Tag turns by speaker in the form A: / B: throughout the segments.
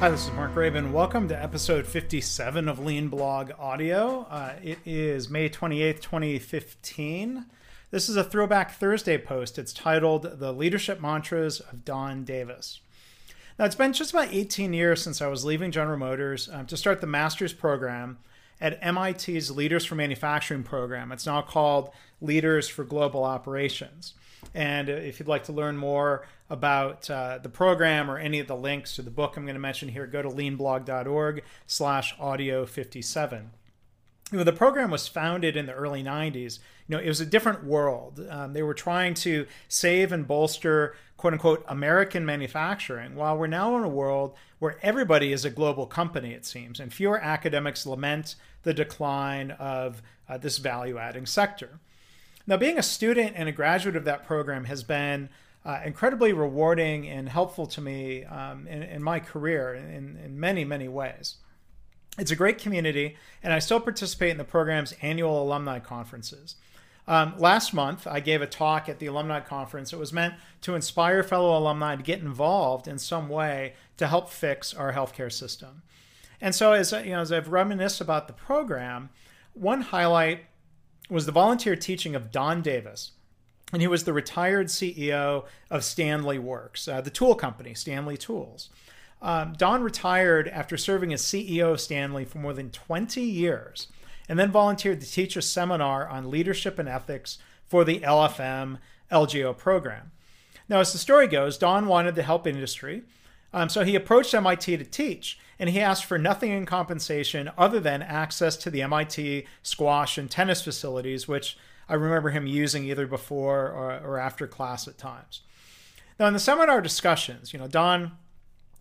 A: Hi, this is Mark Graban. Welcome to episode 57 of Lean Blog Audio. Uh, it is May 28th, 2015. This is a Throwback Thursday post. It's titled The Leadership Mantras of Don Davis. Now, it's been just about 18 years since I was leaving General Motors um, to start the master's program at MIT's Leaders for Manufacturing program. It's now called Leaders for Global Operations. And if you'd like to learn more about uh, the program or any of the links to the book I'm going to mention here, go to leanblog.org slash audio 57. You know, the program was founded in the early 90s. You know, it was a different world. Um, they were trying to save and bolster quote unquote American manufacturing, while we're now in a world where everybody is a global company, it seems, and fewer academics lament the decline of uh, this value adding sector. Now, being a student and a graduate of that program has been uh, incredibly rewarding and helpful to me um, in, in, my career in, in many, many ways. It's a great community, and I still participate in the program's annual alumni conferences. Um, last month, I gave a talk at the alumni conference. It was meant to inspire fellow alumni to get involved in some way to help fix our healthcare system. And so, as you know, as I've reminisced about the program, one highlight was the volunteer teaching of Don Davis. And he was the retired CEO of Stanley Works, uh, the tool company, Stanley Tools. Um, Don retired after serving as CEO of Stanley for more than 20 years and then volunteered to teach a seminar on leadership and ethics for the LFM LGO program. Now, as the story goes, Don wanted to help industry, um, so he approached MIT to teach and he asked for nothing in compensation other than access to the MIT squash and tennis facilities, which I remember him using either before or, or after class at times. Now, in the seminar discussions, you know, Don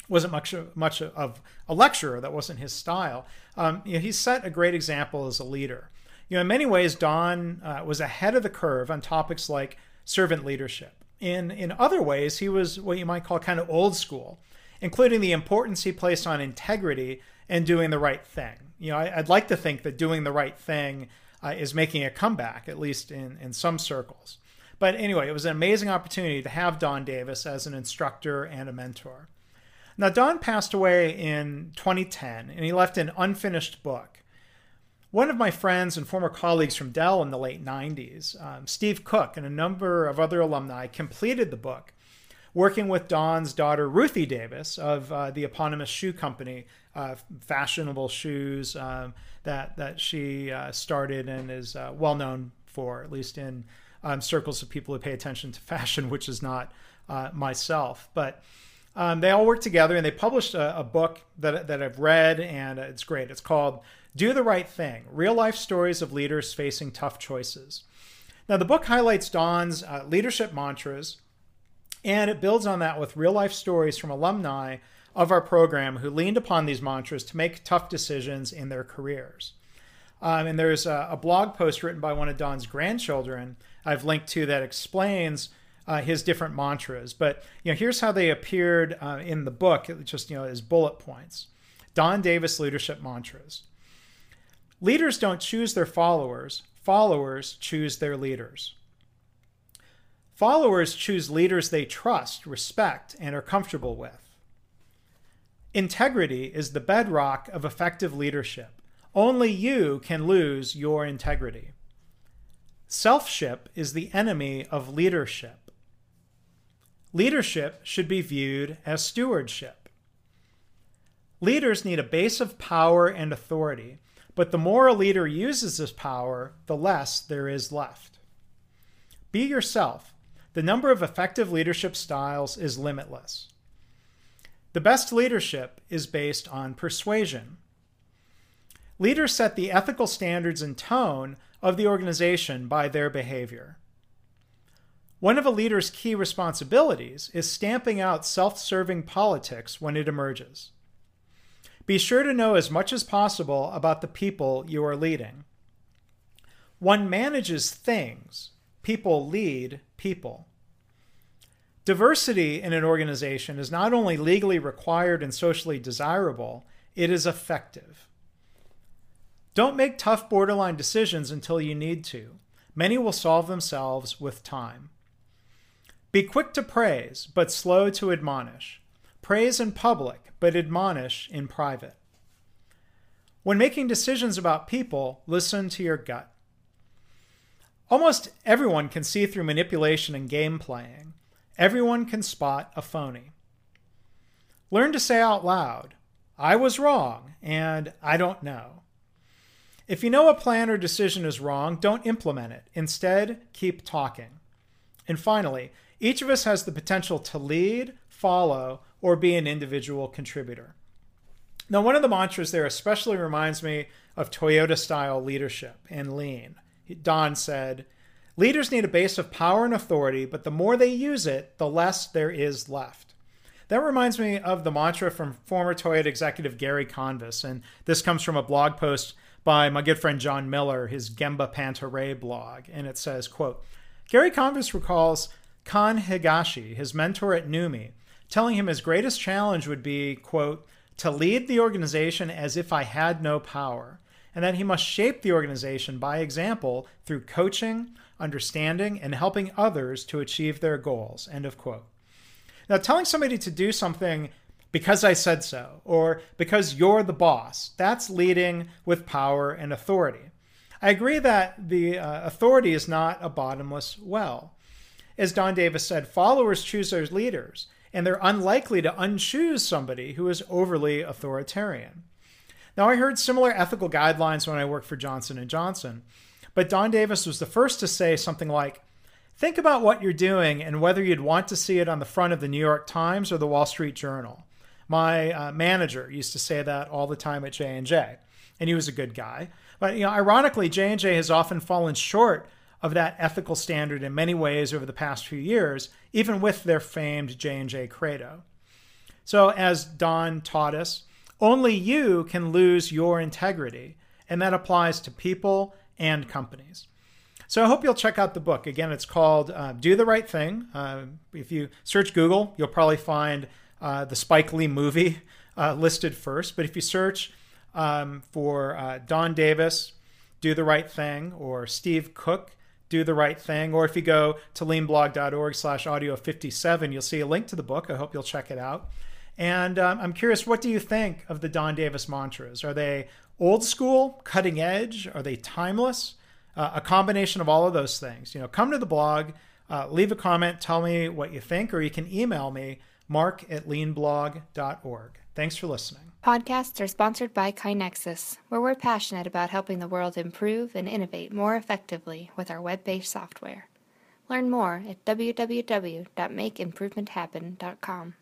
A: wasn't much much of a lecturer. That wasn't his style. Um, you know, he set a great example as a leader. You know, in many ways, Don uh, was ahead of the curve on topics like servant leadership. In in other ways, he was what you might call kind of old school including the importance he placed on integrity and doing the right thing. You know, I, would like to think that doing the right thing uh, is making a comeback, at least in, in some circles. But anyway, it was an amazing opportunity to have Don Davis as an instructor and a mentor. Now, Don passed away in 2010, and he left an unfinished book. One of my friends and former colleagues from Dell in the late 90s, um, Steve Cook, and a number of other alumni completed the book working with Don's daughter, Ruthie Davis, of uh, the eponymous shoe company, uh, fashionable shoes um, that, that she uh, started and is uh, well known for, at least in um, circles of people who pay attention to fashion, which is not uh, myself. But um, they all work together and they published a, a, book that, that I've read and it's great. It's called Do the Right Thing Real Life Stories of Leaders Facing Tough Choices. Now, the book highlights Don's uh, leadership mantras and it builds on that with real life stories from alumni of our program who leaned upon these mantras to make tough decisions in their careers. Um, and there's a, a, blog post written by one of Don's grandchildren I've linked to that explains uh, his different mantras. But you know, here's how they appeared uh, in the book, just you know, as bullet points. Don Davis leadership mantras. Leaders don't choose their followers; followers choose their leaders. Followers choose leaders they trust, respect, and are comfortable with. Integrity is the bedrock of effective leadership. Only you can lose your integrity. Selfship is the enemy of leadership. Leadership should be viewed as stewardship. Leaders need a base of power and authority, but the more a leader uses this power, the less there is left. Be yourself the number of effective leadership styles is limitless. The best leadership is based on persuasion. Leaders set the ethical standards and tone of the organization by their behavior. One of a leader's key responsibilities is stamping out self serving politics when it emerges. Be sure to know as much as possible about the people you are leading. One manages things, people lead people. Diversity in an organization is not only legally required and socially desirable, it is effective. Don't make tough borderline decisions until you need to. Many will solve themselves with time. Be quick to praise, but slow to admonish. Praise in public, but admonish in private. When making decisions about people, listen to your gut. Almost everyone can see through manipulation and game playing. Everyone can spot a phony. Learn to say out loud, I was wrong, and I don't know. If you know a plan or decision is wrong, don't implement it. Instead, keep talking. And finally, each of us has the potential to lead, follow, or be an individual contributor. Now, one of the mantras there especially reminds me of Toyota style leadership and lean. Don said, Leaders need a base of power and authority, but the more they use it, the less there is left. That reminds me of the mantra from former Toyota executive Gary Convis, and this comes from a blog post by my good friend John Miller, his Gemba Panta Rei blog, and it says, quote, Gary Convis recalls Kan Higashi, his mentor at NUMMI, telling him his greatest challenge would be, quote, to lead the organization as if I had no power, and that he must shape the organization by example through coaching, understanding, and helping others to achieve their goals. End of quote. Now, telling somebody to do something because I said so, or because you're the boss, that's leading with power and authority. I agree that the uh, authority is not a bottomless well. As Don Davis said, followers choose their leaders, and they're unlikely to unchoose somebody who is overly authoritarian. Now, I heard similar ethical guidelines when I worked for Johnson & Johnson, but Don Davis was the first to say something like, think about what you're doing and whether you'd want to see it on the front of the New York Times or the Wall Street Journal. My uh, manager used to say that all the time at J&J, and he was a good guy. But you know, ironically, J&J has often fallen short of that ethical standard in many ways over the past few years, even with their famed J&J credo. So as Don taught us, only you can lose your integrity, and that applies to people and companies. So I hope you'll check out the book. Again, it's called uh, Do the Right Thing. Uh, if you search Google, you'll probably find uh, the Spike Lee movie uh, listed first. But if you search um, for uh, Don Davis, Do the Right Thing, or Steve Cook, Do the Right Thing, or if you go to leanblog.org slash audio 57, you'll see a link to the book. I hope you'll check it out. And um, I'm curious, what do you think of the Don Davis mantras? Are they old school, cutting edge? Are they timeless? Uh, a combination of all of those things. You know, come to the blog, uh, leave a comment, tell me what you think, or you can email me, mark at leanblog.org. Thanks for listening.
B: Podcasts are sponsored by KaiNexus, where we're passionate about helping the world improve and innovate more effectively with our web based software. Learn more at www.makeimprovementhappen.com.